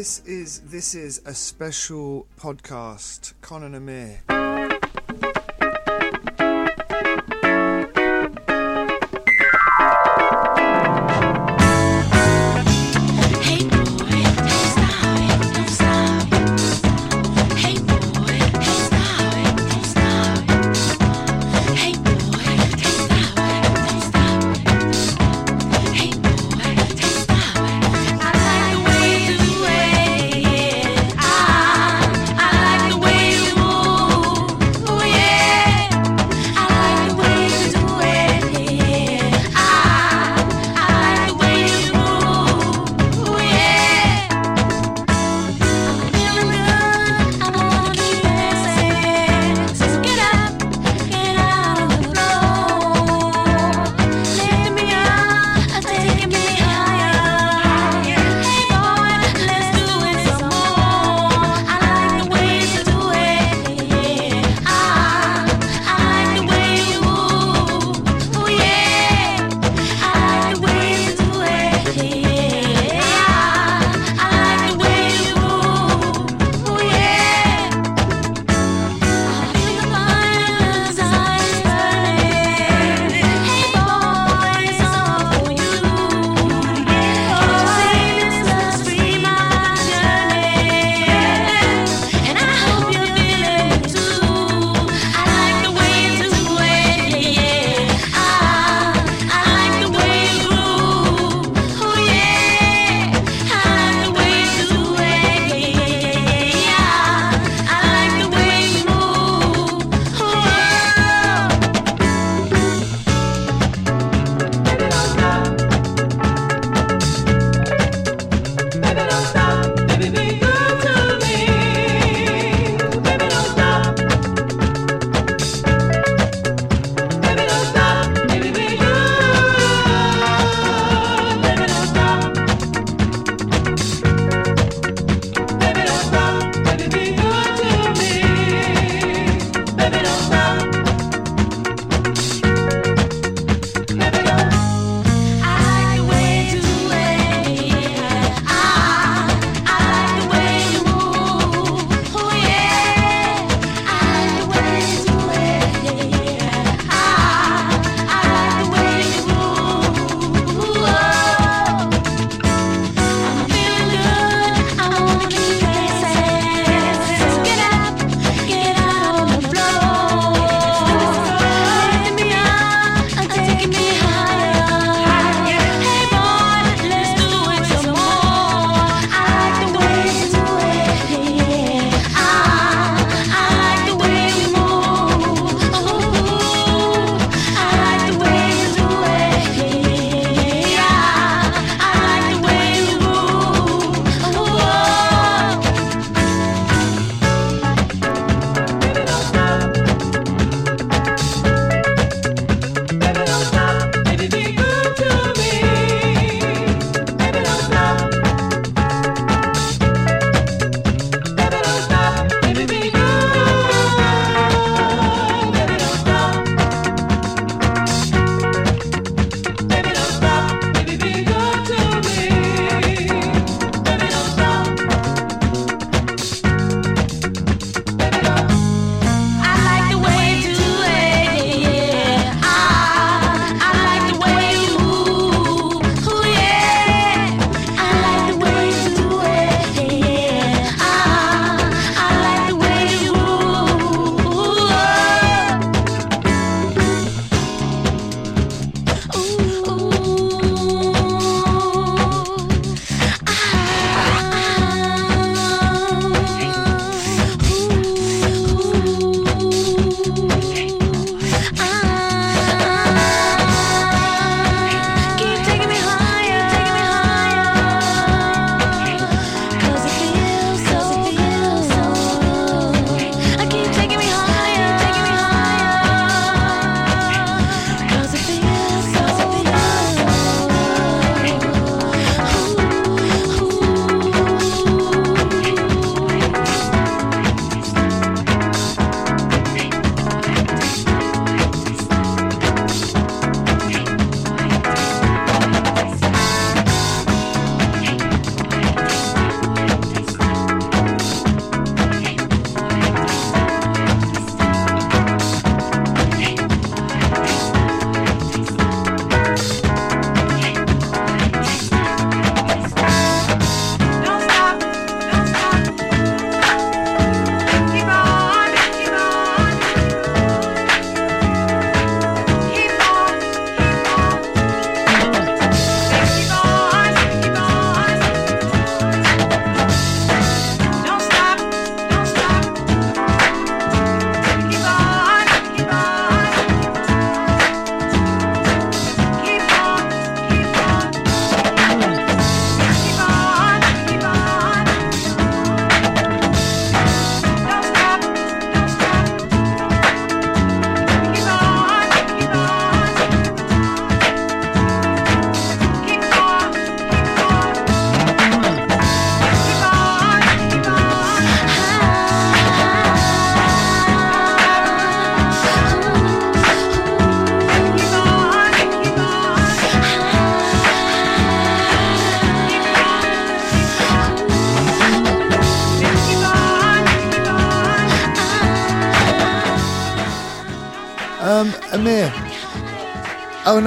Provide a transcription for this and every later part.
is this is this is a special podcast. Conan Amir.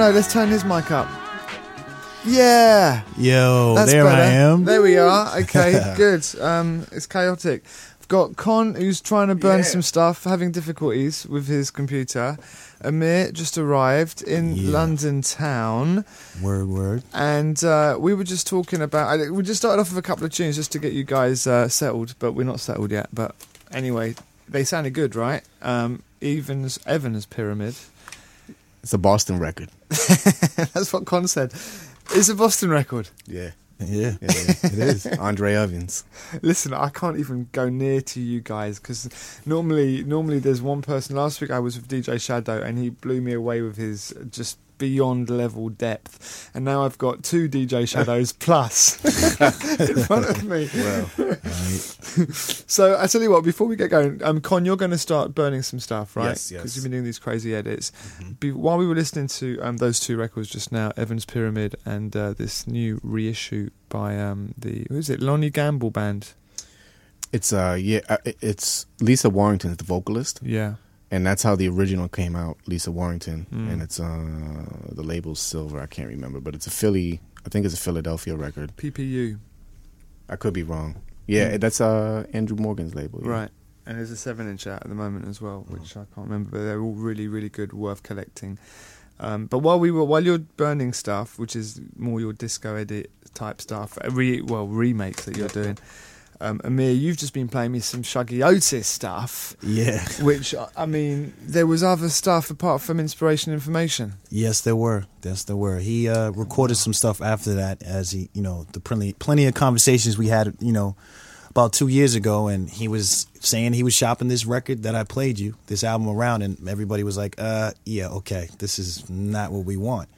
No, let's turn his mic up. Yeah, Yo, that's there better. I am. There we are. Okay, good. Um, it's chaotic. I've got Con who's trying to burn Yeah. some stuff, having difficulties with his computer. Amir just arrived in Yeah. London town, Word, word. and uh, we were just talking about. I- We just started off with a couple of tunes just to get you guys uh, settled, but we're not settled yet. But anyway, they sounded good, right? Um, Evans Evans Pyramid. It's a Boston record. That's what Con said. It's a Boston record. Yeah, Yeah. yeah, it is. Andre Evans. Listen, I can't even go near to you guys because normally, normally there's one person. Last week I was with DJ Shadow and he blew me away with his just beyond level depth, and now I've got two DJ Shadows plus in front of me. Well, So I tell you what, before we get going, um, Con, you're going to start burning some stuff, right? Yes, yes. Because you've been doing these crazy edits. Be- while we were listening to um, those two records just now, Evans Pyramid and uh, this new reissue by um, the who is it, Lonnie Gamble Band? it's uh, yeah, uh, it's Lisa Warrington is the vocalist, Yeah. And that's how the original came out. Lisa Warrington, Mm. and it's uh, the label's Silver. I can't remember, but it's a Philly. I think it's a Philadelphia record. PPU. I could be wrong. Yeah, Mm. that's uh Andrew Morgan's label. yeah. Right. And there's a seven inch out at the moment as well, which I can't remember, but they're all really, really good, worth collecting. Um, but while we were, while you're burning stuff, which is more your disco edit type stuff, uh, re, well remakes that you're doing, um, Amir, you've just been playing me some Shuggie Otis stuff, Yeah. which I mean, there was other stuff apart from inspiration information. Yes, there were. Yes, there were. He uh, recorded some stuff after that, as he, you know, the plenty, plenty of conversations we had, you know, about two years ago, and he was saying he was shopping this record that I played you, this album around, and everybody was like, "Uh, yeah, okay, this is not what we want."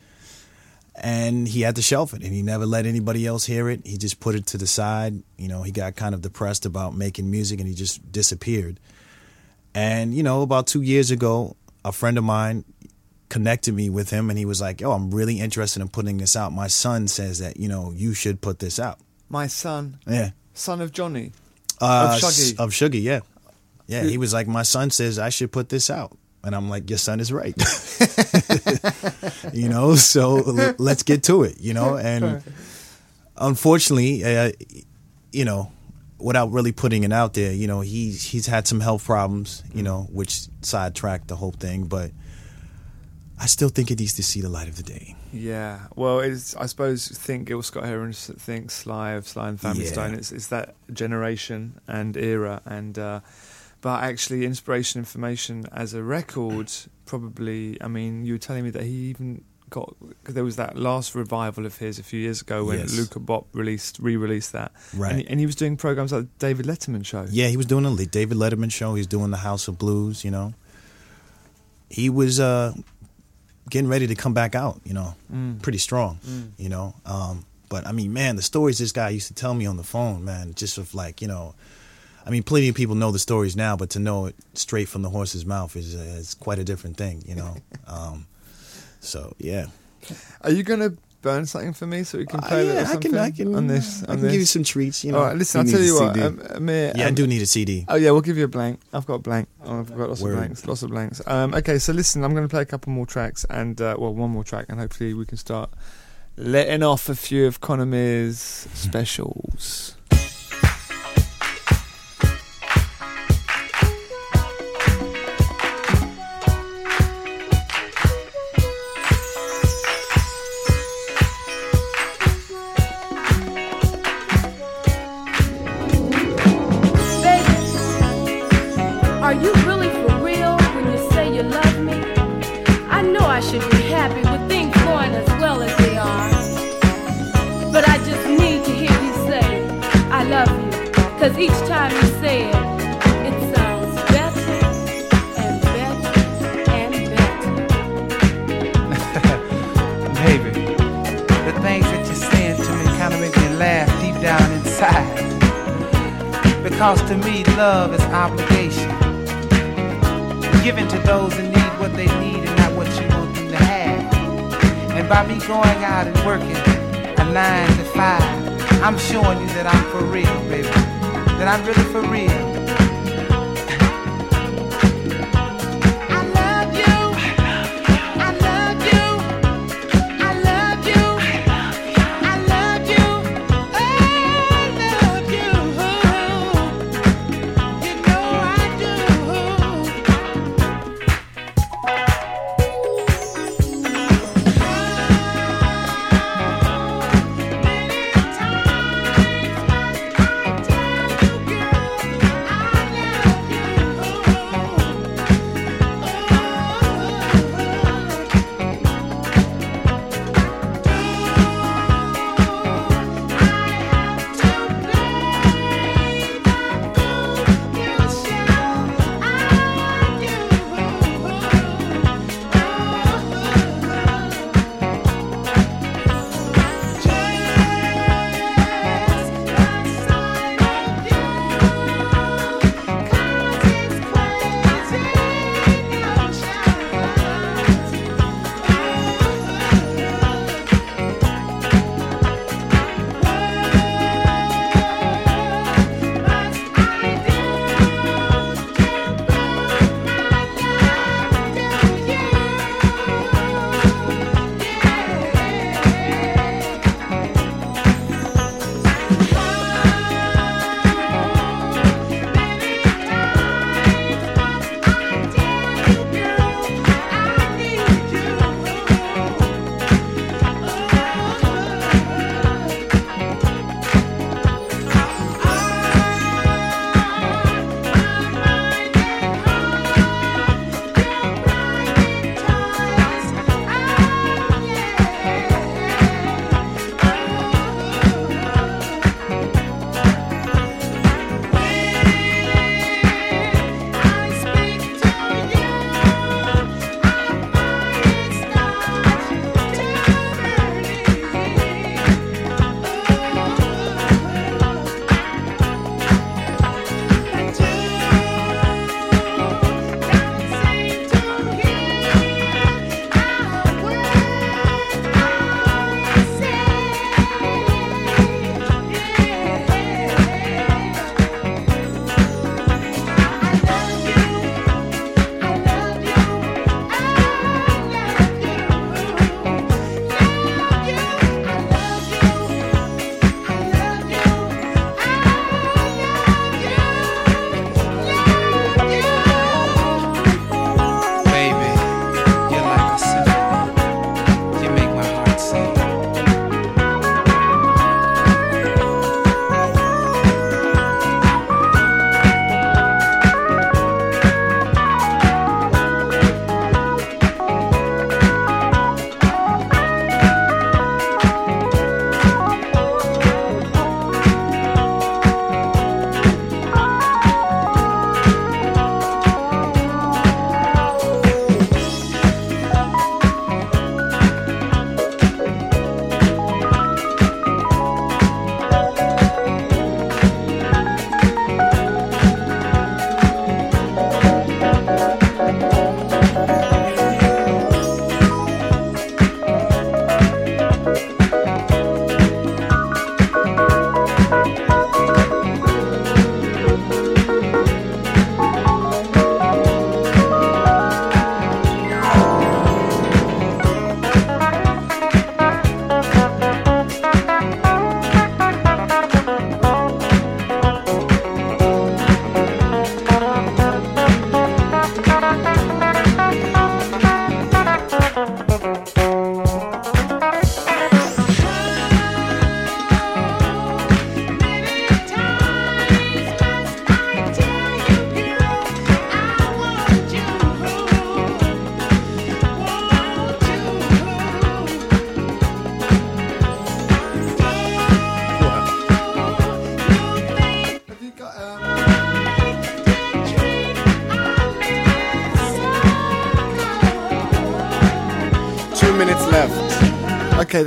And he had to shelf it, and he never let anybody else hear it. He just put it to the side. You know, he got kind of depressed about making music, and he just disappeared. And you know, about two years ago, a friend of mine connected me with him and he was like, "Oh, I'm really interested in putting this out. My son says that, you know, you should put this out." My son, Yeah. son of Johnny. Uh, Of Shuggie. Of Shuggie, yeah. Yeah, he was like, "My son says I should put this out." And I'm like, "Your son is right." you know, so l- let's get to it, you know, and unfortunately, uh, you know, without really putting it out there, you know, he's he's had some health problems, you know, which sidetracked the whole thing, but I still think it needs to see the light of the day. Yeah, well, it's I suppose think Gil Scott Heron, think Sly of Sly and Family Yeah. Stone. It's it's that generation and era, and uh, but actually, inspiration, information as a record, probably. I mean, you were telling me that he even got there was that last revival of his a few years ago when Yes. Luaka Bop released re-released that, Right. And he, and he was doing programs like the David Letterman show. Yeah, he was doing the David Letterman show. He's doing the House of Blues. You know, he was uh, getting ready to come back out. You know, Mm. pretty strong. Mm. You know, um, but I mean, man, the stories this guy used to tell me on the phone, man, just of like you know. I mean, plenty of people know the stories now, but to know it straight from the horse's mouth is, uh, is quite a different thing, you know. um, so yeah, Are you going to burn something for me so we can Uh, play a yeah, little I something can, I can, on this? I on can give you some treats, you know. All right, listen. I'll tell you what, CD. um, Amir. yeah, I um, do need a CD. Oh yeah, we'll give you a blank. I've got a blank. Oh, I've got lots Word. of blanks. Lots of blanks. Um, okay, so listen, I'm going to play a couple more tracks, and uh, well, one more track, and hopefully we can start letting off a few of Conor specials.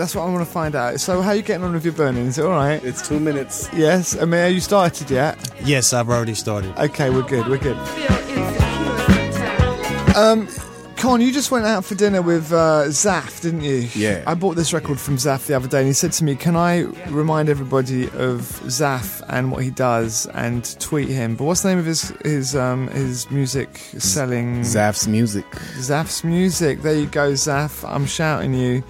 That's what I want to find out. So, how are you getting on with your burning? Is it all right? It's two minutes. Yes. I mean, are you started yet? Yes, I've already started. Okay, we're good. We're good. Feel insecure sometimes. Um, Con, you just went out for dinner with uh, Zaf, didn't you? Yeah. I bought this record from Zaf the other day, and he said to me, "Can I remind everybody of Zaf and what he does, and tweet him?" But what's the name of his his um his music selling? Zaf's music. Zaf's music. There you go, Zaf. I'm shouting you.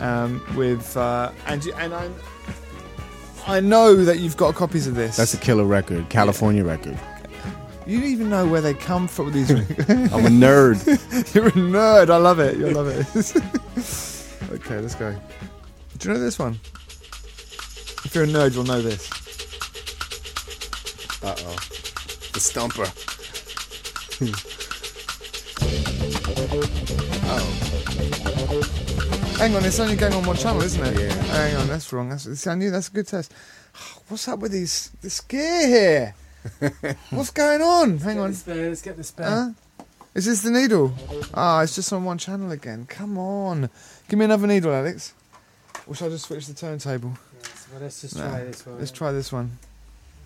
Um, with uh, and you, and I. I know that you've got copies of this. That's a killer record, California record. you don't even know where they come from. These. I'm a nerd. You're a nerd. I love it. You'll love it. okay, let's go. Do you know this one? If you're a nerd, you'll know this. Uh oh. The Stumper. Hang on, it's only going on one channel, isn't it? Yeah. Hang on, that's wrong. That's, see, I knew that's a good test. What's up with these this gear here? What's going on? Hang on. Let's get this spare. Huh? Is this the needle? Ah, it's just on one channel again. Come on. Give me another needle, Alex. Or shall I just switch the turntable? well, let's just No. try this one. Let's try this one.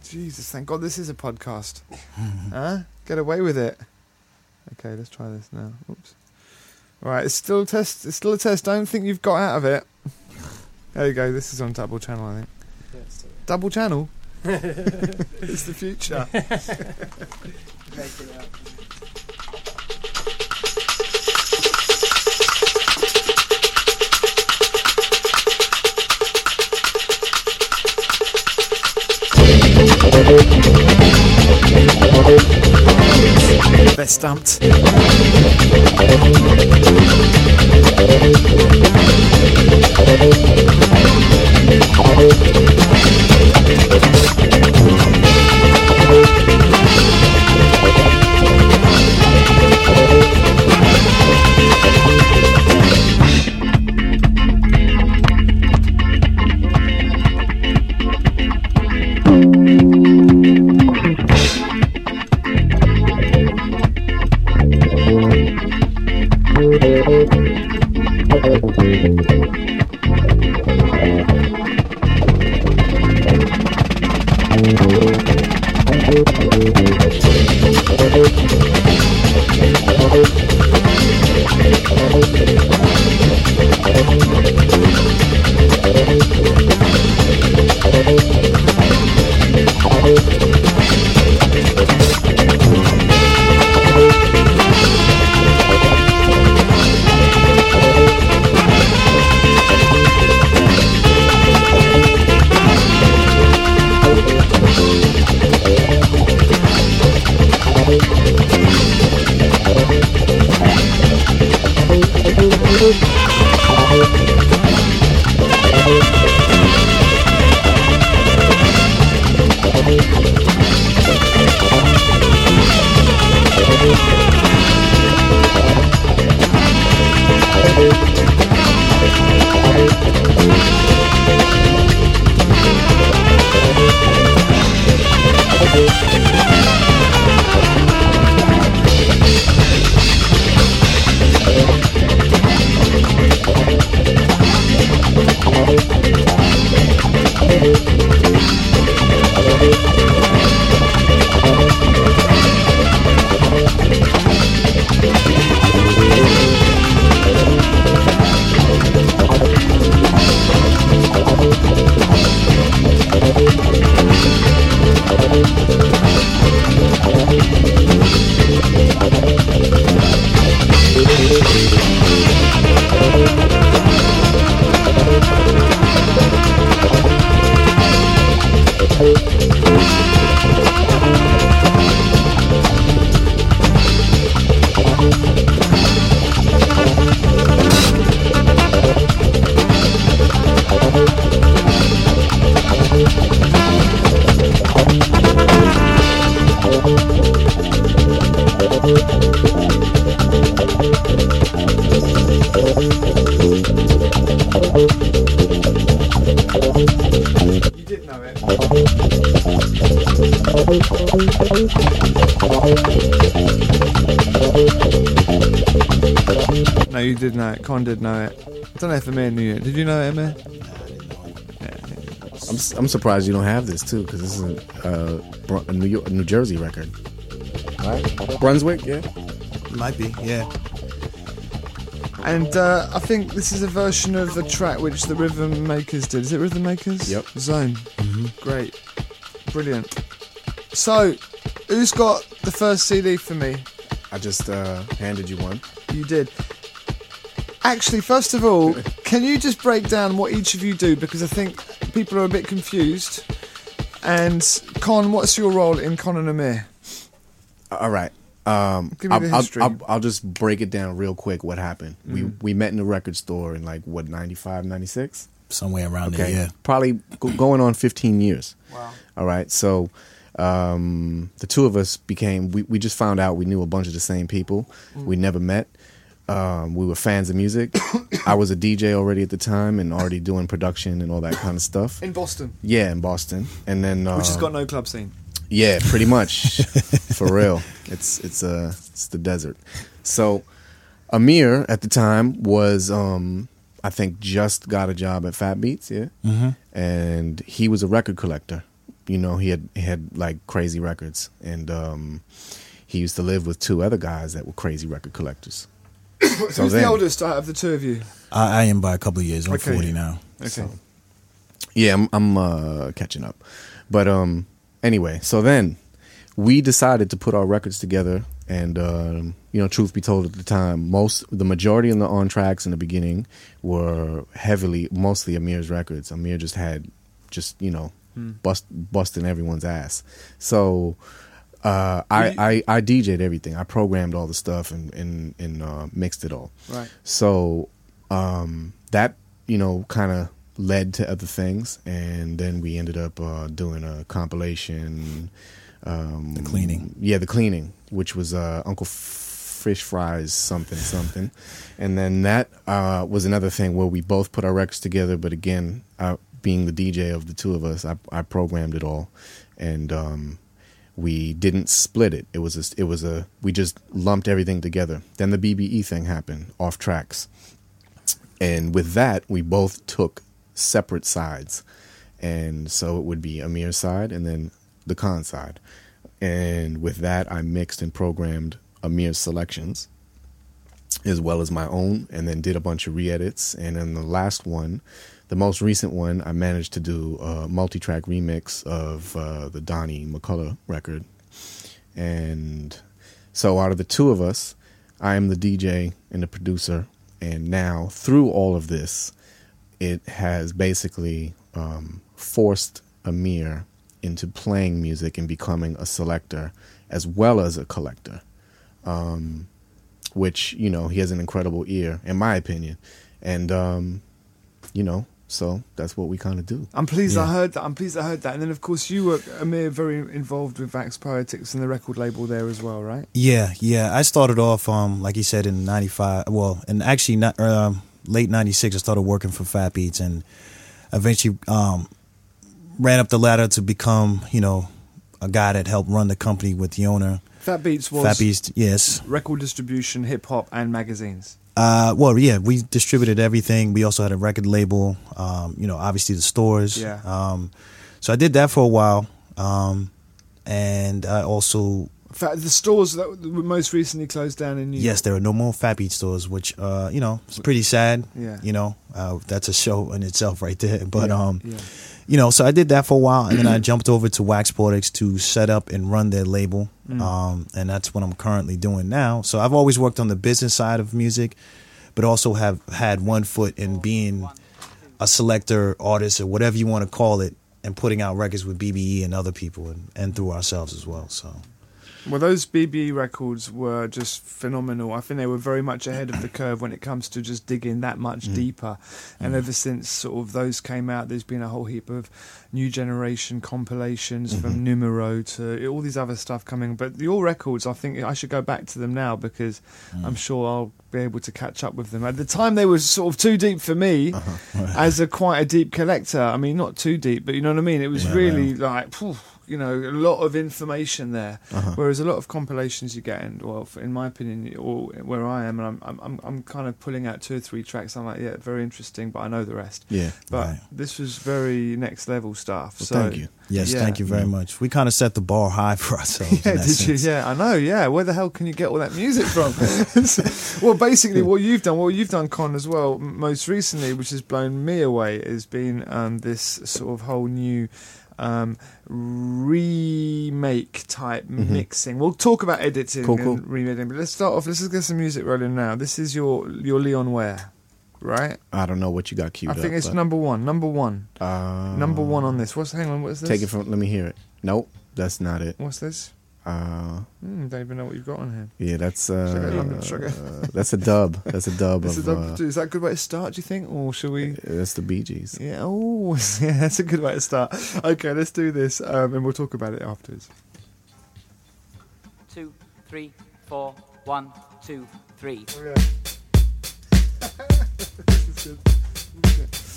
Jesus, thank God this is a podcast. huh? Get away with it. Okay, let's try this now. Oops. Right, it's still a test. It's still a test. Don't think you've got out of it. There you go. This is on double channel, I think. Double channel. it's the future. They're stumped. You did know it. Con did know it. I don't know if Amir knew it. Did you know it, Amir? I'm, s- I'm surprised you don't have this too, because this is a, uh, a New York, a New Jersey record. Right? Brunswick, yeah. Might be, yeah. And uh, I think this is a version of a track which the Rhythm Makers did. Is it Rhythm Makers? Yep. Zone. Great. Brilliant. So, who's got the first CD for me? I just uh, handed you one. You did. Actually, first of all, can you just break down what each of you do? Because I think people are a bit confused. And Con, what's your role in Con and Amir? All right. Um, Give me I'll, the I'll- history. I'll, I'll just break it down real quick. What happened? We Mm-hmm. we met in the record store in like what 95, 96? Somewhere around Okay, there, yeah. probably go- going on fifteen years. Wow. All right, so um, the two of us became. We, we just found out we knew a bunch of the same people. Mm. We never met. Um, we were fans of music. I was a DJ already at the time and already doing production and all that kind of stuff. In Boston, Yeah, in Boston, and then uh, which has got no club scene. yeah, pretty much. For real. It's it's uh it's the desert. So Amir at the time was um I think just got a job at Fat Beats, yeah. Mm-hmm. And he was a record collector. You know, he had he had like crazy records and um he used to live with two other guys that were crazy record collectors. So Who's then, the oldest out of the two of you? I, I am by a couple of years. I'm Okay. 40 now. Okay. So- Yeah, I'm, I'm uh, catching up. But um, anyway, so then we decided to put our records together, and um, you know, truth be told, at the time, most the majority of the on tracks in the beginning were heavily, mostly Amir's records. Amir just had, just you know, bust busting everyone's ass. So. Uh, I, I, I DJ'd everything. I programmed all the stuff and and, and uh, mixed it all. Right. So um, that you know kind of led to other things, and then we ended up uh, doing a compilation. Um, The cleaning. yeah, the cleaning, which was uh, Uncle Fish Fries something something, and then that uh, was another thing where we both put our records together. But again, uh, being the DJ of the two of us, I, I programmed it all, and um, we didn't split it. It was a, it was a we just lumped everything together. Then the BBE thing happened off tracks, and with that we both took separate sides, and so it would be Amir's side and then the Con side, and with that I mixed and programmed Amir's selections as well as my own, and then did a bunch of re-edits. And then the last one, the most recent one, I managed to do a multi-track remix of uh, the Donnie McCullough record. And so out of the two of us, I am the DJ and the producer. And now through all of this, it has basically um, forced Amir into playing music and becoming a selector as well as a collector Um, which you know he has an incredible ear in my opinion and um you know so that's what we kind of do I'm pleased I heard that. I'm pleased I heard that. And then, of course, you were Amir very involved with Wax Poetics and the record label there as well, right? Yeah, yeah. I started off, um, like you said, in '95. Well, and actually, not um, late '96. I started working for Fat Beats, and eventually um, ran up the ladder to become, you know, a guy that helped run the company with the owner. Fat Beats was Fat Beats, yes. record distribution, hip hop, and magazines. Uh, well, yeah, we distributed everything. We also had a record label. Um, you know, obviously the stores. Yeah. Um, so I did that for a while, um, and I also fact, the stores that were most recently closed down in New Yes, there are no more Fat Beat stores, which uh, you know, it's pretty sad. Yeah. You know, uh, that's a show in itself right there. But Yeah, um, yeah. You know, so I did that for a while, and then I jumped over to Wax Poetics to set up and run their label, Mm. um, and that's what I'm currently doing now. So I've always worked on the business side of music, but also have had one foot in being a selector, artist, or whatever you want to call it, and putting out records with BBE and other people, and, and through ourselves as well. So. Well, those BB records were just phenomenal. I think they were very much ahead of the curve when it comes to just digging that much mm. deeper. And mm. ever since sort of those came out, there's been a whole heap of new generation compilations from mm-hmm. Numero to all these other stuff coming. But the All Records, I think I should go back to them now because mm. I'm sure I'll be able to catch up with them. At the time, they were sort of too deep for me uh-huh. as a quite a deep collector. I mean, not too deep, but you know what I mean. It was Yeah, really like. phew, you know a lot of information there. Uh-huh. Whereas a lot of compilations you get, and well, in my opinion, or where I am, and I'm, I'm, I'm, kind of pulling out two or three tracks. I'm like, yeah, very interesting, but I know the rest. Yeah. But Right. this was very next level stuff. Well, so thank you. Yes, Yeah. thank you very much. We kind of set the bar high for ourselves. Yeah, in did sense. you? Yeah, I know. Yeah, where the hell can you get all that music from? well, basically, what you've done, what you've done, Con, as well, most recently, which has blown me away, has been um, this sort of whole new um, remake type mixing. We'll talk about editing Mm-hmm. Cool, cool. and remaking, but let's start off. Let's just get some music rolling now. This is your your Leon Ware, right? I don't know what you got queued I think up, it's number one. Number one. uh, number one on this. What's hang on? What's this? Take it from. Let me hear it. Nope, that's not it. What's this? Uh, Hmm, don't even know what you've got on here. yeah, that's Should uh, go London? Should I uh, that's a dub. That's a dub This of. is, a, uh, is that a good way to start? Do you think, or should we? that's the Bee Gees. Yeah. Oh, yeah. That's a good way to start. Okay, let's do this, um, and we'll talk about it afterwards. two, three, four, one, two, three. Not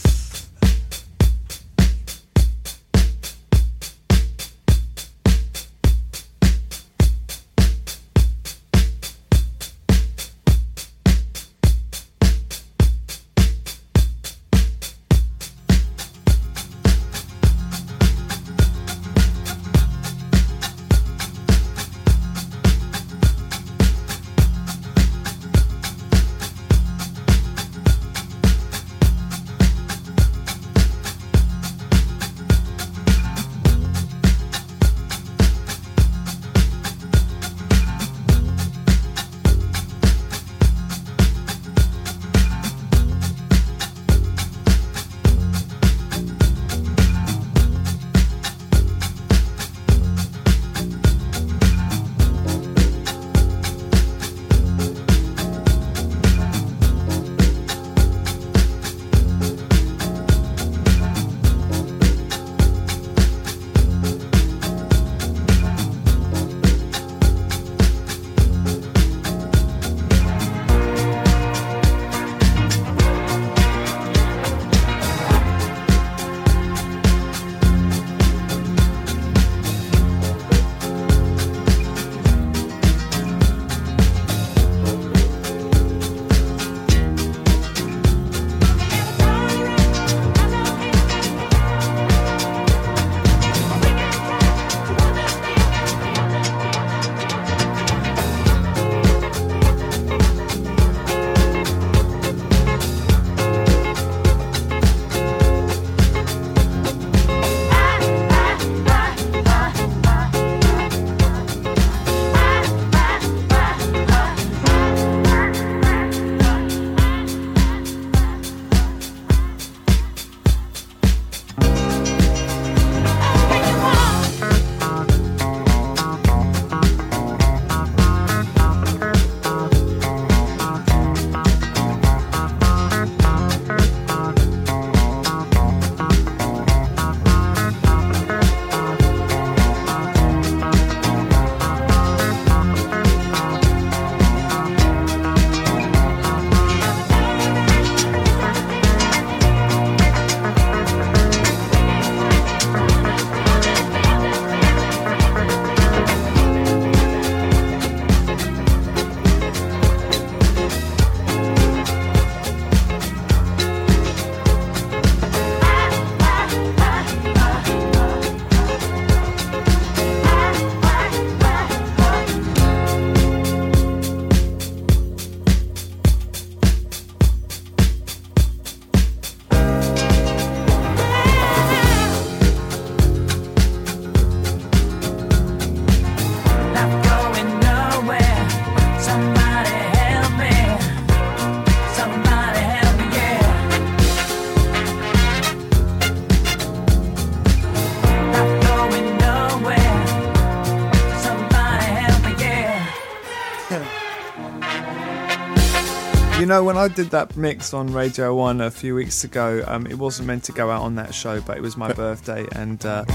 know, when I did that mix on Radio One a few weeks ago, um, it wasn't meant to go out on that show, but it was my birthday, and uh,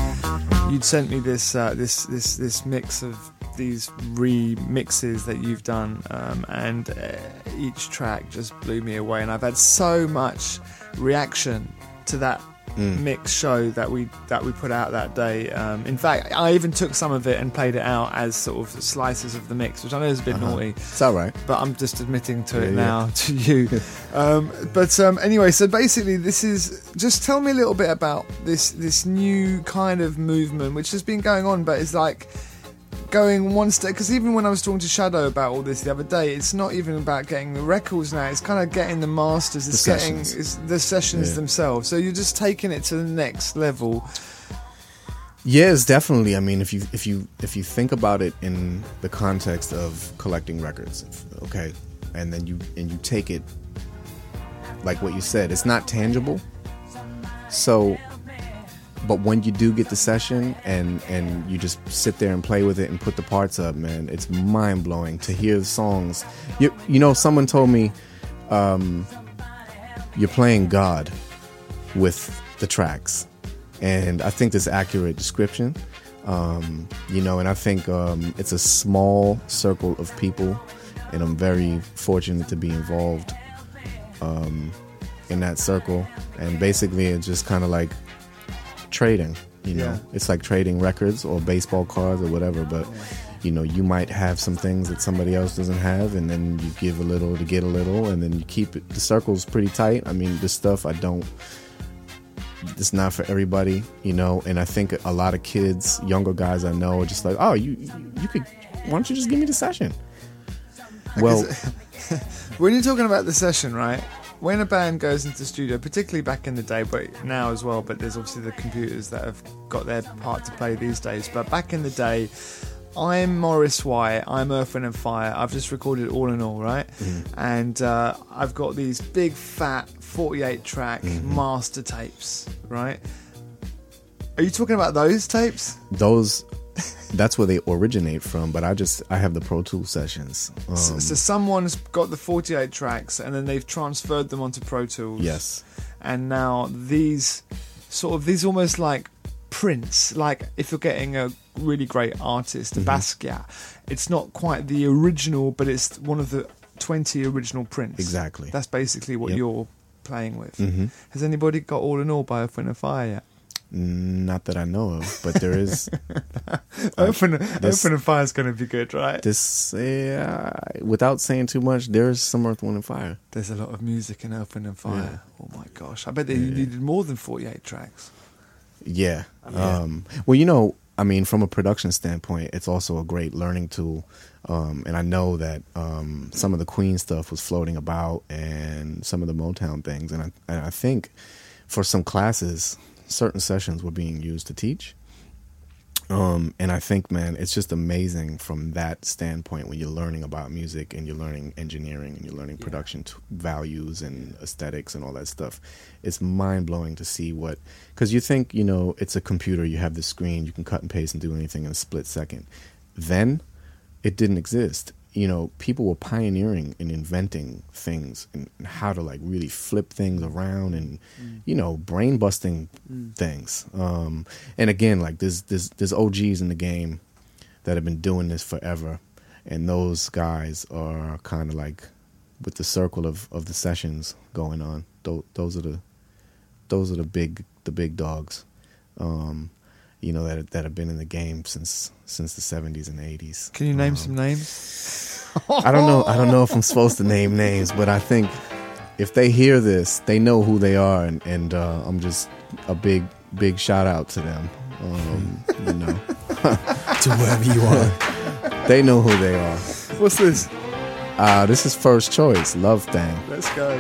you'd sent me this uh, this this this mix of these remixes that you've done, um, and uh, each track just blew me away. And I've had so much reaction to that Mm. mix show that we that we put out that day. Um, in fact, I even took some of it and played it out as sort of slices of the mix, which I know is a bit Uh-huh. naughty, It's all right. but I'm just admitting to it Yeah, yeah. now to you. um, but um, anyway, so basically, this is just tell me a little bit about this this new kind of movement which has been going on, but it's like going one step because even when I was talking to Shadow about all this the other day, it's not even about getting the records now. It's kind of getting the masters. It's The getting sessions. it's the sessions Yeah. themselves. So you're just taking it to the next level. Yes, definitely. I mean, if you if you if you think about it in the context of collecting records, okay, and then you and you take it like what you said, it's not tangible. So, but when you do get the session and and you just sit there and play with it and put the parts up, man, it's mind blowing to hear the songs. You you know, someone told me um, you're playing God with the tracks and I think that's accurate description. Um, you know, and I think um, it's a small circle of people, and I'm very fortunate to be involved um, in that circle. And basically, it's just kind of like trading. You know, Yeah. it's like trading records or baseball cards or whatever. But you know, you might have some things that somebody else doesn't have, and then you give a little to get a little, and then you keep it. The circle's pretty tight. I mean, this stuff I don't it's not for everybody, you know. And I think a lot of kids, younger guys I know, are just like, oh, you you could, why don't you just give me the session? Well, When you're talking about the session, right? When a band goes into the studio, particularly back in the day, but now as well, but there's obviously the computers that have got their part to play these days. But back in the day, I'm Maurice White, I'm Earth, Wind and Fire. I've just recorded all in all, right? And uh, I've got these big fat 48 track master tapes, right? Are you talking about those tapes? those, that's where they originate from. But I just I have the Pro Tools sessions. Um, so, so someone's got the 48 tracks and then they've transferred them onto Pro Tools. yes, and now these sort of these almost like prints like if you're getting a really great artist Mm-hmm. a basquiat it's not quite the original but it's one of the 20 original prints Exactly. that's basically what Yep. you're playing with Mhm. has anybody got all in all by Earth, Wind and Fire yet? Not that I know of, but there is Wind- this- Wind and Fire is going to be good right this. Uh, without saying too much, there's some Earth, Wind, and Fire. there's a lot of music in Earth, Wind and Fire oh my gosh I bet they needed more than 48 tracks Yeah. Um, well, you know, I mean, from a production standpoint, it's also a great learning tool. Um, and I know that um, some of the Queen stuff was floating about and some of the Motown things. And I, and I think for some classes, certain sessions were being used to teach. Um, and I think, man, it's just amazing from that standpoint when you're learning about music and you're learning engineering and you're learning production t- values and aesthetics and all that stuff. It's mind blowing to see what, because you think, you know, it's a computer, you have the screen, you can cut and paste and do anything in a split second. Then it didn't exist. You know, people were pioneering and inventing things and how to like really flip things around and, you know, brain busting things. Um, and again, like there's, there's, there's OGs in the game that have been doing this forever. And those guys are kind of like with the circle of, of the sessions going on. Those, those are the, those are the big, the big dogs. Um, you know that that have been in the game since since the 70s and 80s. can you name Um, some names I don't know. I don't know if I'm supposed to name names, but I think if they hear this, they know who they are, and, and uh, I'm just a big, big shout out to them. Um, you know, to whoever you are. they know who they are. what's this Uh, this is first choice, Love Thing. let's go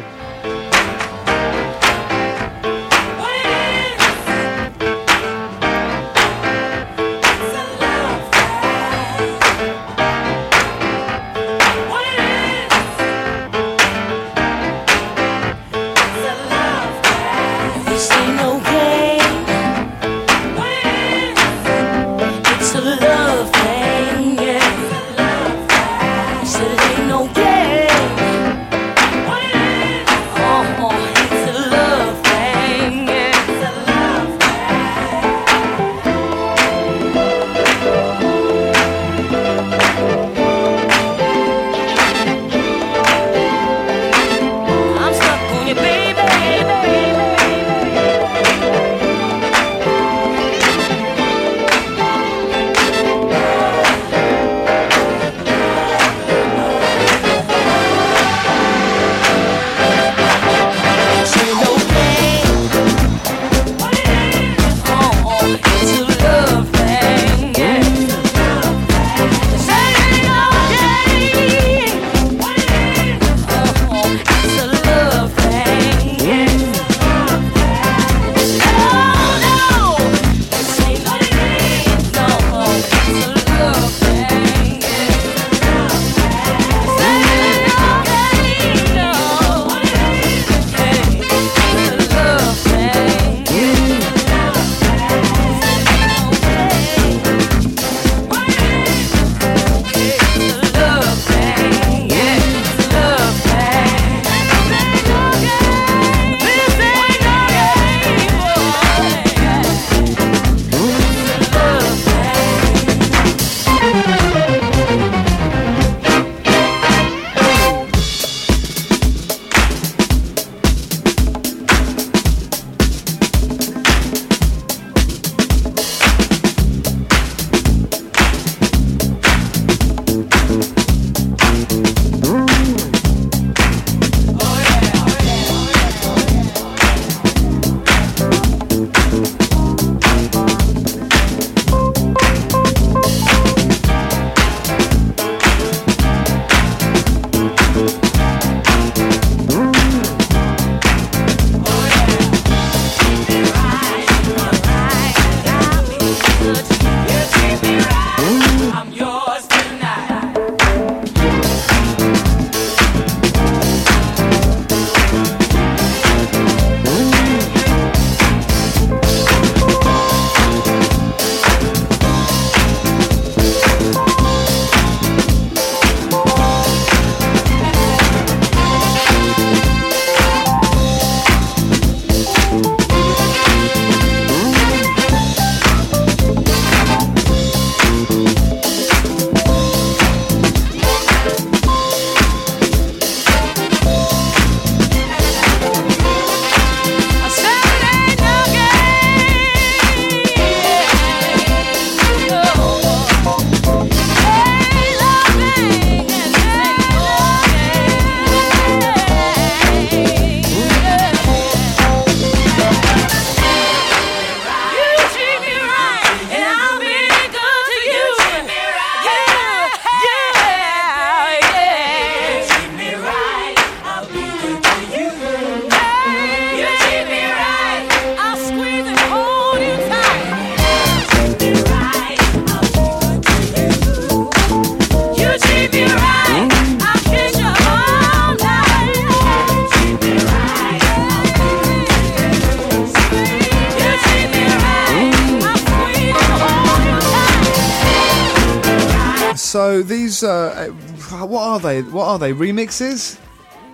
they? What are they? Remixes?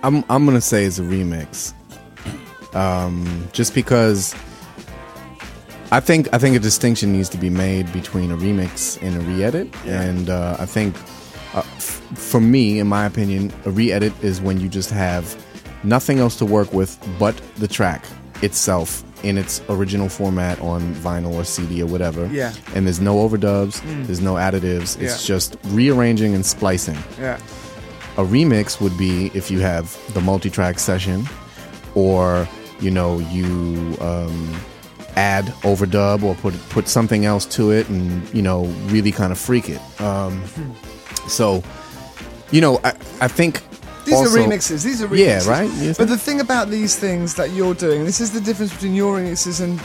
I'm I'm gonna say it's a remix. Um, just because I think I think a distinction needs to be made between a remix and a re-edit, and uh, I think uh, f- for me, in my opinion, a re-edit is when you just have nothing else to work with but the track itself in its original format on vinyl or CD or whatever. Yeah. And there's no overdubs, there's no additives. It's Yeah. just rearranging and splicing. Yeah. A remix would be if you have the multi-track session, or you know you um, add overdub or put put something else to it, and you know really kind of freak it. Um, so, you know, I I think These also- are remixes. These are remixes. Yeah, right? But the thing about these things that you're doing, this is the difference between your remixes and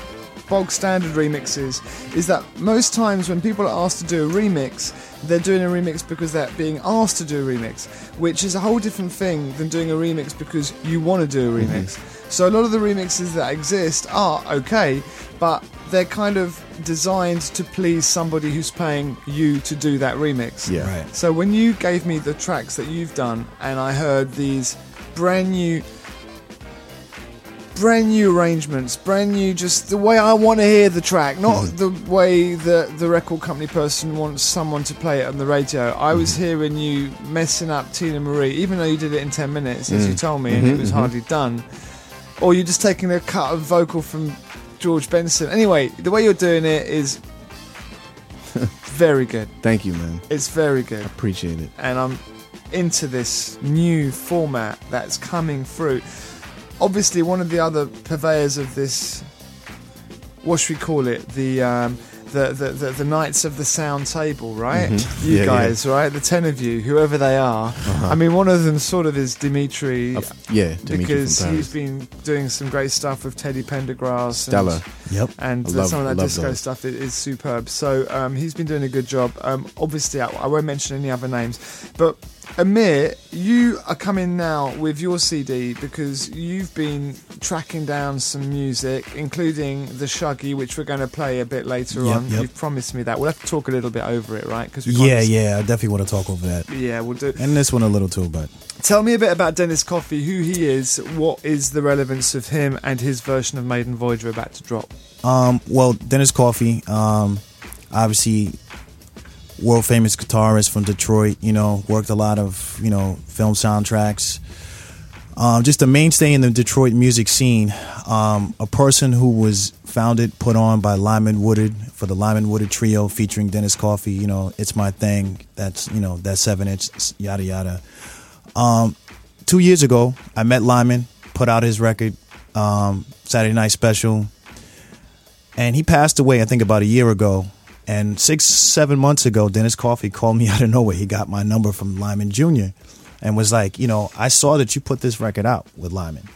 bog standard remixes, is that most times when people are asked to do a remix, they're doing a remix because they're being asked to do a remix, which is a whole different thing than doing a remix because you want to do a remix. Mm-hmm. So a lot of the remixes that exist are okay, but they're kind of designed to please somebody who's paying you to do that remix. Yeah. Right. So when you gave me the tracks that you've done, and I heard these brand new, brand new arrangements, brand new, just the way I want to hear the track, not mm-hmm. the way that the record company person wants someone to play it on the radio. I was mm-hmm. hearing you messing up Teena Marie, even though you did it in ten minutes, as you mm. told me, and it mm-hmm, was hardly done. Or you're just taking a cut of vocal from George Benson. Anyway, the way you're doing it is very good. Thank you, man. It's very good I Appreciate it. and I'm into this new format that's coming through. Obviously, one of the other purveyors of this, what should we call it? The um, the, the, the, the Knights of the Sound Table, right? Mhm. You Yeah, yeah. guys, right? The ten of you, whoever they are. I mean, one of them sort of is Dimitri. Uh, yeah, Dimitri because from he's Paris. been doing some great stuff with Teddy Pendergrass. Stellar. And, Yep. and I uh, love- some of that disco those. stuff is, is superb. So um, he's been doing a good job. Um, obviously, I, I won't mention any other names, but Amir, you are coming now with your CD because you've been tracking down some music, including the Shuggie, which we're going to play a bit later Yep, on. yep. You've promised me that. We'll have to talk a little bit over it, right? Because Yeah, yeah. I definitely want to talk over that. yeah, we'll do. And this one a little too, but Tell me a bit about Dennis Coffey, who he is, what is the relevance of him, and his version of Maiden Voyage we're about to drop. Um, well, Dennis Coffey, um, obviously world famous guitarist from Detroit. You know, worked a lot of you know film soundtracks. Um, just a mainstay in the Detroit music scene. Um, a person who was founded, put on by Lyman Woodard for the Lyman Woodard Trio, featuring Dennis Coffey. You know, it's my thing. That's you know that seven inch, yada yada. Um, two years ago, I met Lyman, put out his record, um, Saturday Night Special and he passed away i think about a year ago and six seven months ago dennis coffey called me out of nowhere. He got my number from lyman jr and was like you know i saw that you put this record out with lyman.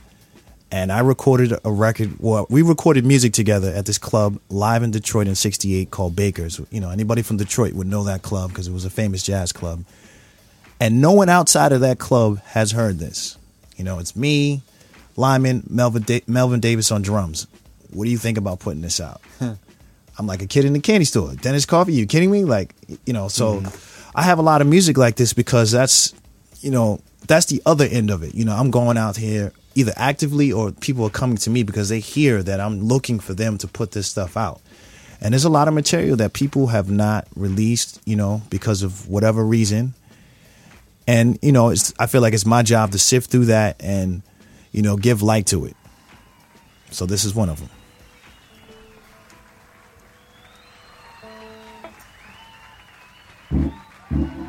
And i recorded a record well we recorded music together at this club live in detroit in 68 called bakers. You know anybody from detroit would know that club because it was a famous jazz club. And no one outside of that club has heard this. You know it's me lyman melvin, da- melvin davis on drums. What do you think about putting this out? I'm like a kid in the candy store. Dennis Coffey, you kidding me? Like, you know, so mm-hmm. I have a lot of music like this because that's, you know, that's the other end of it. You know, I'm going out here either actively or people are coming to me because they hear that I'm looking for them to put this stuff out. And there's a lot of material that people have not released, you know, because of whatever reason. And, you know, it's, I feel like it's my job to sift through that and, you know, give light to it. So this is one of them. Mm-hmm.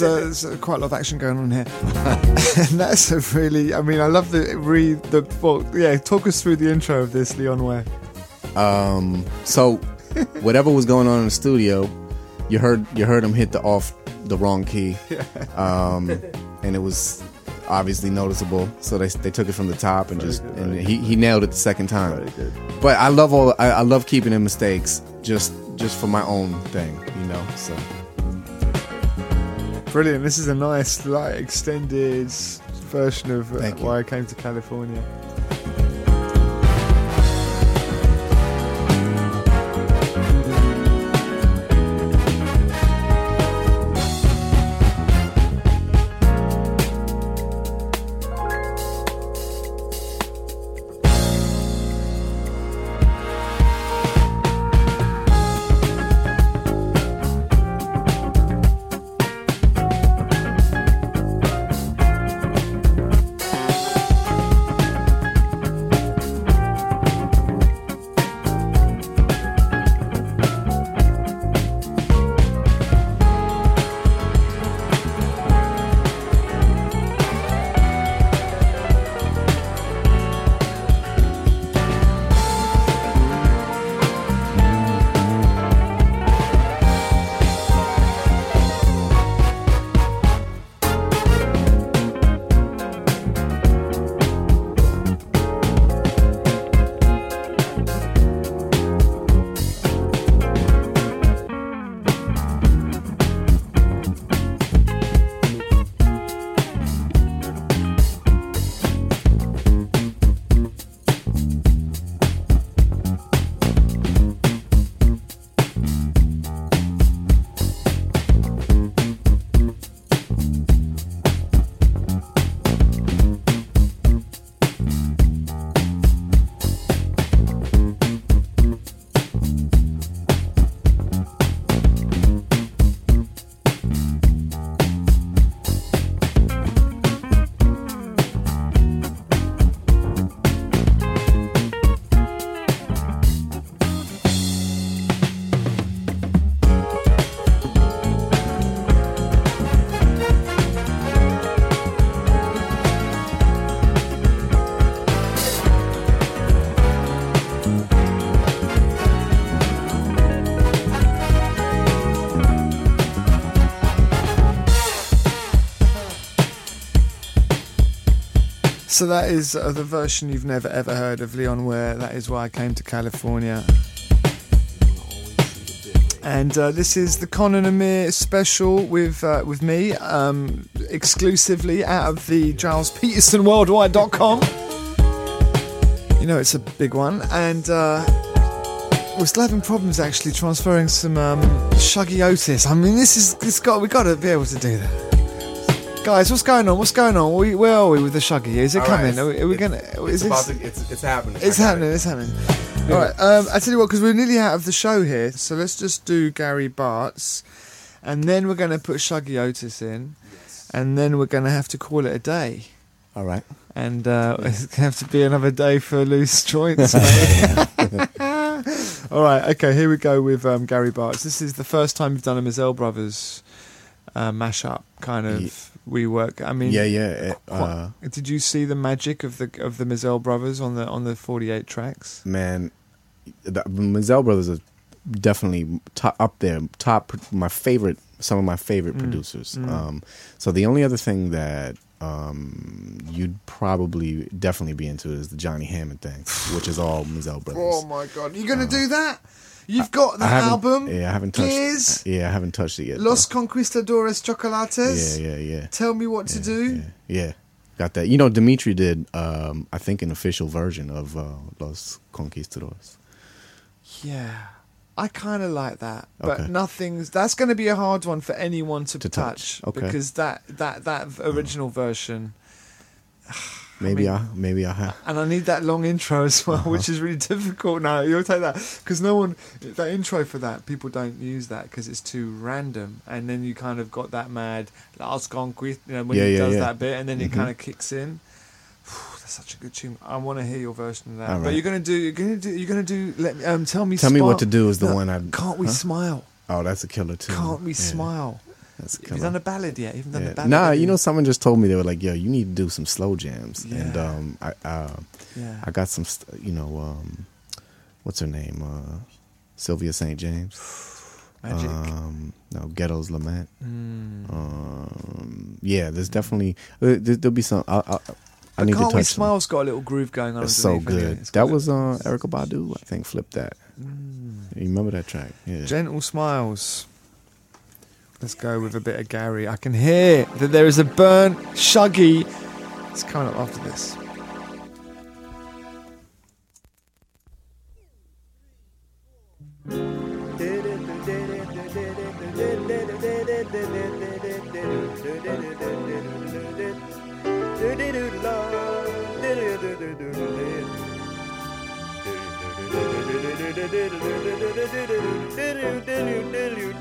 There's, uh, there's quite a lot of action going on here, and that's a really. I mean, I love the read the. Well, yeah, talk us through the intro of this, Leon Ware. Um, so whatever was going on in the studio, you heard you heard him hit the off the wrong key, um, and it was obviously noticeable. So they they took it from the top and just and he, he nailed it the second time. But I love all I, I love keeping in mistakes just just for my own thing, you know. So Brilliant. This is a nice, like, extended version of uh, why I came to California. So that is uh, the version you've never ever heard of Leon Ware. That is why I came to California. And uh, this is the Con and Amir special with uh, with me, um, exclusively out of the Gilles Peterson Worldwide.com. You know, it's a big one. And uh, we're still having problems actually transferring some um, Shuggie Otis. I mean, this is this got we got to be able to do that. Guys, what's going on? What's going on? We, where are we with the Shuggie? Is it All coming? right, Are we, are we gonna? Is it's this, to, it's it's happening. it's happening. it. It's happening. All right. Um, I tell you what, because we're nearly out of the show here, so let's just do Gary Bartz, and then we're going to put Shuggie Otis in, and then we're going to have to call it a day. All right. And uh, it's going to have to be another day for loose joints. All right. Okay. Here we go with um, Gary Bartz. This is the first time we've done a Mizell Brothers uh, mashup kind of rework. I mean, Yeah, yeah. it, uh, Did you see the magic of the of the Mizell brothers on the on the forty eight tracks? man, the Mizell brothers are definitely top, up there. Top, my favorite. Some of my favorite Mm, producers. mm. Um, so the only other thing that um, you'd probably definitely be into is the Johnny Hammond thing, which is all Mizell brothers. Oh my god, you're gonna do that? You've got the I album. Yeah, I haven't touched. Gears, Yeah, I haven't touched it yet. Los though. Conquistadores Chocolates. Yeah, yeah, yeah. Tell me what to do. Yeah, yeah. got that. You know, Dimitri did, um, I think, an official version of uh, Los Conquistadores. Yeah. I kind of like that, but Okay. nothing's. That's going to be a hard one for anyone to, To touch, touch. Okay. because that that that original version, Maybe mean- I, maybe I have. and I need that long intro as well, Uh-huh. which is really difficult now. You'll take that because no one that intro for that people don't use that because it's too random, and then you kind of got that mad last conquist, you know, when Yeah, he yeah, does yeah. that bit, and then it Mhm. kind of kicks in. That's such a good tune. I want to hear your version of that. All But you're gonna do. You're gonna do. You're gonna do. Let me. Um, tell me. Tell me what to do is the No, one I. Can't we huh? smile? Oh, that's a killer too. Can't we smile? You done a ballad yet? Even Yeah. ballad. Nah, you know, someone just told me they were like, "Yo, you need to do some slow jams," and um, I uh, Yeah. I got some, st- you know, um, what's her name, uh, Sylvia St. James. Magic. Um, no, Ghetto's Lament. Mm. Um, yeah, there's definitely uh, there, there'll be some. I, I, I need to Can't touch. We. Smile's got a little groove going on. It's so good. It's That was uh, Erykah Badu, I think, flipped that. Mm. You remember that track? Yeah. Gentle Smiles. Let's go with a bit of Gary. I can hear that there is a burn. Shuggie. It's coming up after this.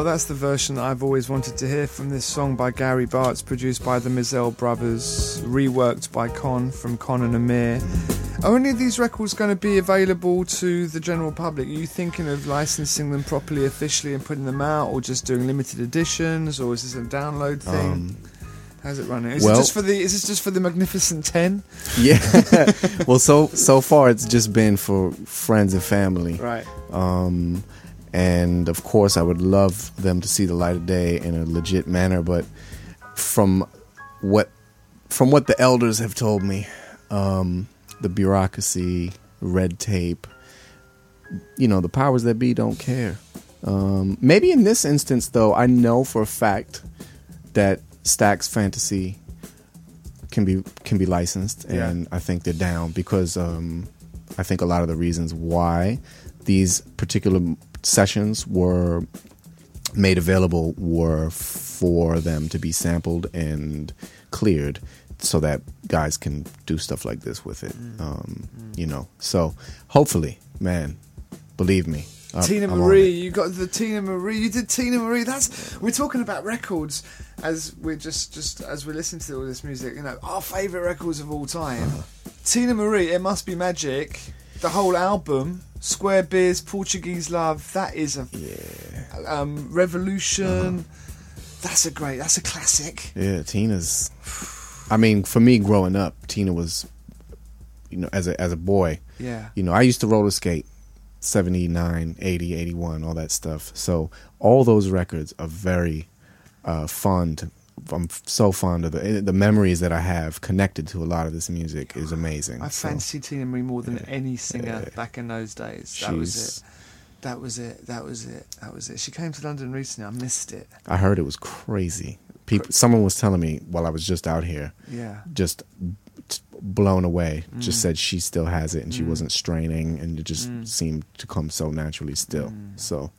Well, that's the version that I've always wanted to hear from this song by Gary Bartz, produced by the Mizell brothers, reworked by Con from Con and Amir. Are any of these records going to be available to the general public? Are you thinking of licensing them properly, officially, and putting them out, or just doing limited editions, or is this a download thing? Um, How's it running? Is well- it just for the? Is this just for the Magnificent Ten? Yeah. well, so so far it's just been for friends and family. Right. Um, and of course, I would love them to see the light of day in a legit manner. But from what from what the elders have told me, um, the bureaucracy, red tape, you know, the powers that be don't care. Um, maybe in this instance, though, I know for a fact that Stacks Fantasy can be can be licensed, Yeah. and I think they're down because um, I think a lot of the reasons why these particular sessions were made available were for them to be sampled and cleared so that guys can do stuff like this with it um, you know so hopefully man believe me I'm- Teena I'm Marie, you got the Teena Marie. You did Teena Marie. That's we're talking about records as we're just just as we listen to all this music. You know, our favorite records of all time. Uh-huh. Teena Marie, it must be magic. The whole album, Square Biz, Portuguese Love. That is a yeah um, revolution. That's a great. That's a classic. yeah Teena's i mean for me growing up Teena was you know as a as a boy Yeah. you know i used to roller skate 79 80 81 all that stuff so all those records are very uh fond i'm so fond of the the memories that i have connected to a lot of this music is amazing I So, fancy Teena Marie more than any singer back in those days. That was She's- it. That was it. That was it. That was it. She came to London recently. I missed it. i heard it was crazy people someone was telling me while i was just out here Yeah. just blown away just Mm. said she still has it and she Mm. wasn't straining and it just Mm. seemed to come so naturally still so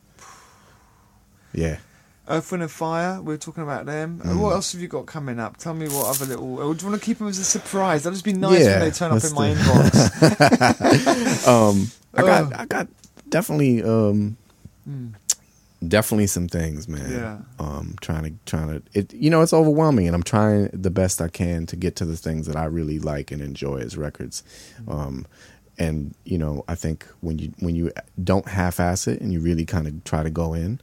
yeah Earth, Wind and Fire. We are talking about them. Uh, Mm. What else have you got coming up? Tell me what other little. Or do you want to keep them as a surprise? That'd just be nice Yeah, when they turn up in my inbox. um i got i got definitely um Mm. definitely some things man Yeah. um trying to trying to it you know it's overwhelming and i'm trying the best i can to get to the things that i really like and enjoy as records Mm-hmm. um and you know i think when you when you don't half-ass it and you really kind of try to go in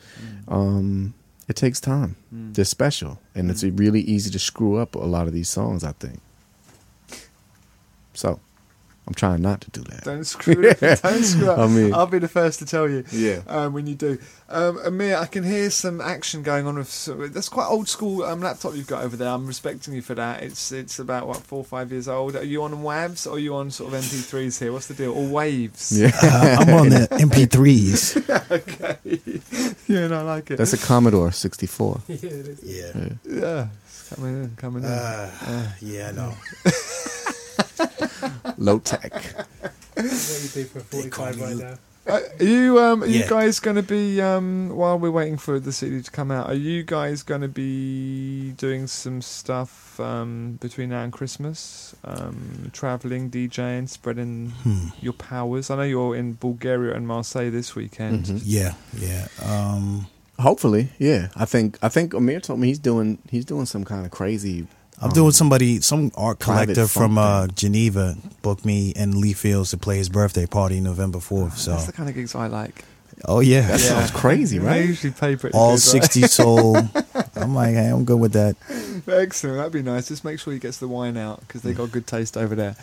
Mm. um it takes time. They're special. And it's Mm. really easy to screw up a lot of these songs i think. So i'm trying not to do that Don't screw it. Don't screw up. I mean- I'll be the first to tell you. Yeah. Um, when you do, um, Amir, I can hear some action going on with. So, that's quite old school um, laptop you've got over there. I'm respecting you for that. It's it's about what four or five years old. Are you on WAVs or are you on sort of MP3s here? What's the deal? Or waves? yeah Uh, I'm on the MP3s. okay. yeah, no, I like it. that's a commodore 64 Yeah. yeah. It's coming in, coming in. Uh, yeah, I know. low tech What you do for 45 right now? Uh, are you um, are you guys going to be um, while we're waiting for the CD to come out? Are you guys going to be doing some stuff um, between now and Christmas? Um, traveling, DJing, spreading Hmm. your powers. I know you're in Bulgaria and Marseille this weekend. Mhm. Yeah, yeah. Um, Hopefully, yeah. I think I think Amir told me he's doing he's doing some kind of crazy. I'm um, doing somebody, some art collector from uh. Geneva booked me and Lee Fields to play his birthday party November 4th. So, That's the kind of gigs I like. oh yeah, That Yeah. sounds crazy, They right? usually pay pretty all good, right? 60 soul. I'm like, hey, I'm good with that. Excellent. That'd be nice. Just make sure he gets the wine out because they got good taste over there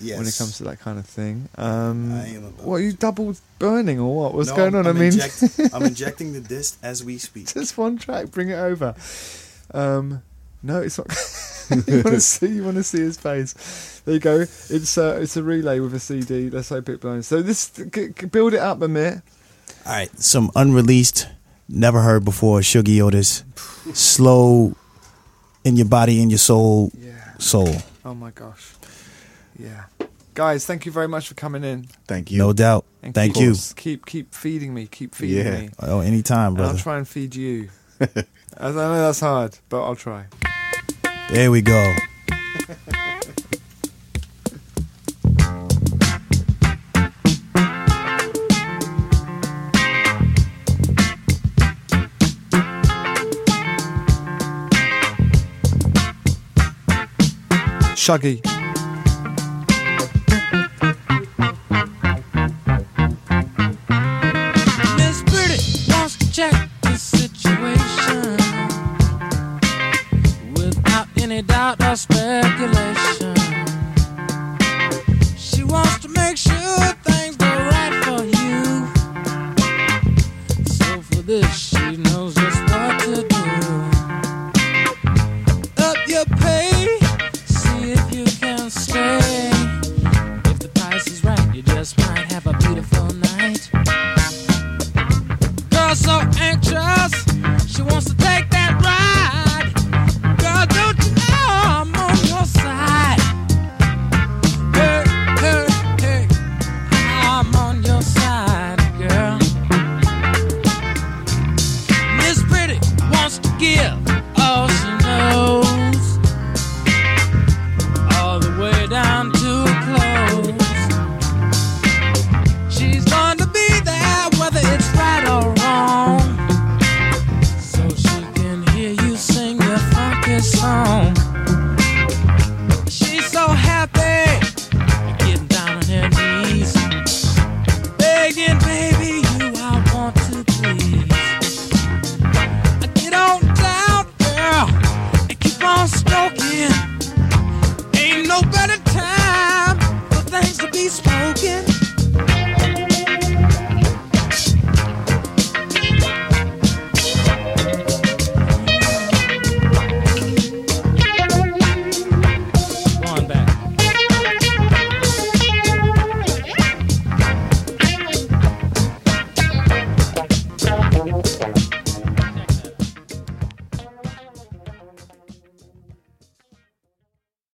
Yes. when it comes to that kind of thing. Um, I am about what are you double burning or what? What's No, going on? I'm I mean, inject- I'm injecting the disc as we speak. just one track. Bring it over. Um, no, it's not. you want to see? You want to see his face? There you go. It's uh, it's a relay with a CD. Let's hope it blows. So this g- g- build it up a minute. All right, some unreleased, never heard before, Shuggie Otis. Slow in your body, in your soul, Yeah. soul. Oh my gosh. Yeah. Guys, thank you very much for coming in. Thank you. No doubt. And Thank keep, you. Keep keep feeding me. Keep feeding Yeah. me. Oh, anytime, And I'll try and feed you. I know that's hard, but I'll try. There we go. Shuggie.